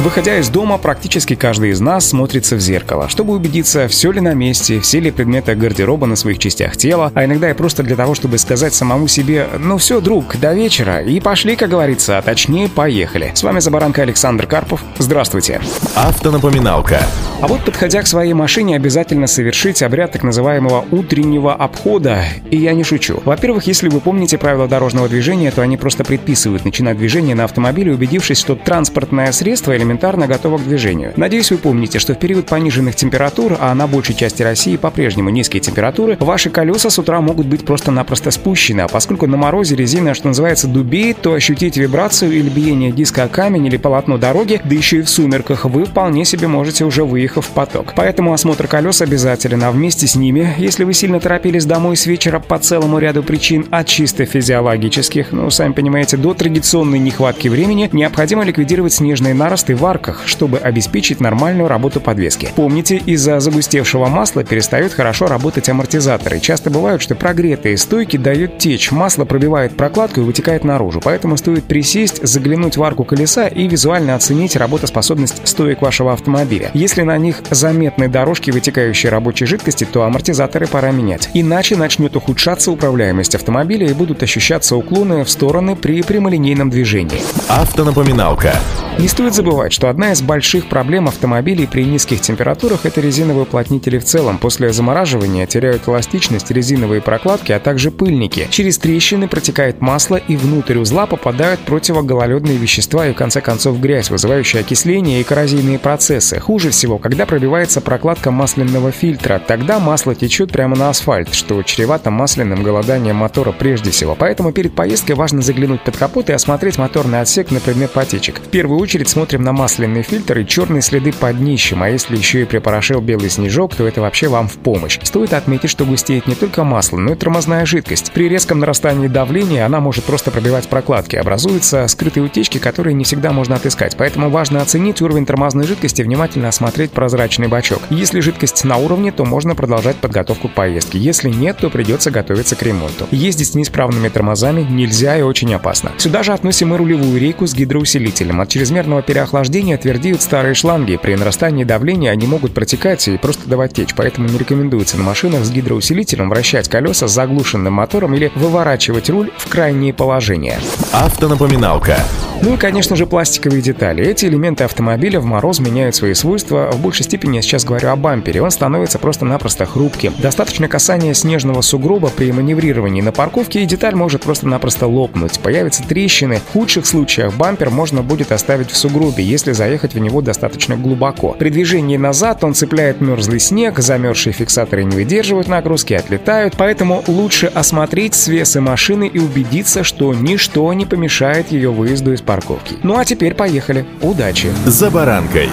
Выходя из дома, практически каждый из нас смотрится в зеркало, чтобы убедиться, все ли на месте, все ли предметы гардероба на своих частях тела, а иногда и просто для того, чтобы сказать самому себе «Ну все, друг, до вечера» и пошли, как говорится, а точнее поехали. С вами Забаранка Александр Карпов. Здравствуйте. Автонапоминалка. А вот подходя к своей машине, обязательно совершить обряд так называемого утреннего обхода. И я не шучу. Во-первых, если вы помните правила дорожного движения, то они просто предписывают начинать движение на автомобиле, убедившись, что транспортное средство элементарно готово к движению. Надеюсь, вы помните, что в период пониженных температур, а на большей части России по-прежнему низкие температуры, ваши колеса с утра могут быть просто-напросто спущены, а поскольку на морозе резина, что называется, дубеет, то ощутить вибрацию или биение диска о камень или полотно дороги, да еще и в сумерках, вы вполне себе можете уже выехав в поток. Поэтому осмотр колес обязателен, а вместе с ними, если вы сильно торопились домой с вечера по целому ряду причин, от чисто физиологических, ну, сами понимаете, до традиционной нехватки времени, необходимо ликвидировать снежные наросты в арках, чтобы обеспечить нормальную работу подвески. Помните, из-за загустевшего масла перестают хорошо работать амортизаторы. Часто бывает, что прогретые стойки дают течь, масло пробивает прокладку и вытекает наружу. Поэтому стоит присесть, заглянуть в арку колеса и визуально оценить работоспособность стоек вашего автомобиля. Если на них заметны дорожки вытекающей рабочей жидкости, то амортизаторы пора менять. Иначе начнет ухудшаться управляемость автомобиля и будут ощущаться уклоны в стороны при прямолинейном движении. Автонапоминалка. Не стоит забывать, что одна из больших проблем автомобилей при низких температурах – это резиновые уплотнители в целом. После замораживания теряют эластичность резиновые прокладки, а также пыльники. Через трещины протекает масло и внутрь узла попадают противогололедные вещества и в конце концов грязь, вызывающая окисление и коррозийные процессы. Хуже всего, когда пробивается прокладка масляного фильтра. Тогда масло течет прямо на асфальт, что чревато масляным голоданием мотора прежде всего. Поэтому перед поездкой важно заглянуть под капот и осмотреть моторный отсек на предмет потечек. В первую очередь смотрим на масляный фильтр и черные следы под днищем, а если еще и припорошил белый снежок, то это вообще вам в помощь. Стоит отметить, что густеет не только масло, но и тормозная жидкость. При резком нарастании давления она может просто пробивать прокладки, образуются скрытые утечки, которые не всегда можно отыскать, поэтому важно оценить уровень тормозной жидкости и внимательно осмотреть прозрачный бачок. Если жидкость на уровне, то можно продолжать подготовку к поездке. Если нет, то придется готовиться к ремонту. Ездить с неисправными тормозами нельзя и очень опасно. Сюда же относим и рулевую рейку с гидроусилителем. От чрезмерного переохлаждения твердеют старые шланги. При нарастании давления они могут протекать и просто давать течь, поэтому не рекомендуется на машинах с гидроусилителем вращать колеса с заглушенным мотором или выворачивать руль в крайние положения. Автонапоминалка. Ну и, конечно же, пластиковые детали. Эти элементы автомобиля в мороз меняют свои свойства. В большей степени я сейчас говорю о бампере. Он становится просто-напросто хрупким. Достаточно касания снежного сугроба при маневрировании на парковке, и деталь может просто-напросто лопнуть. Появятся трещины. В худших случаях бампер можно будет оставить в сугробе, если заехать в него достаточно глубоко. При движении назад он цепляет мерзлый снег, замерзшие фиксаторы не выдерживают нагрузки, отлетают, поэтому лучше осмотреть свесы машины и убедиться, что ничто не помешает ее выезду из парковки. Ну а теперь поехали. Удачи! «За баранкой».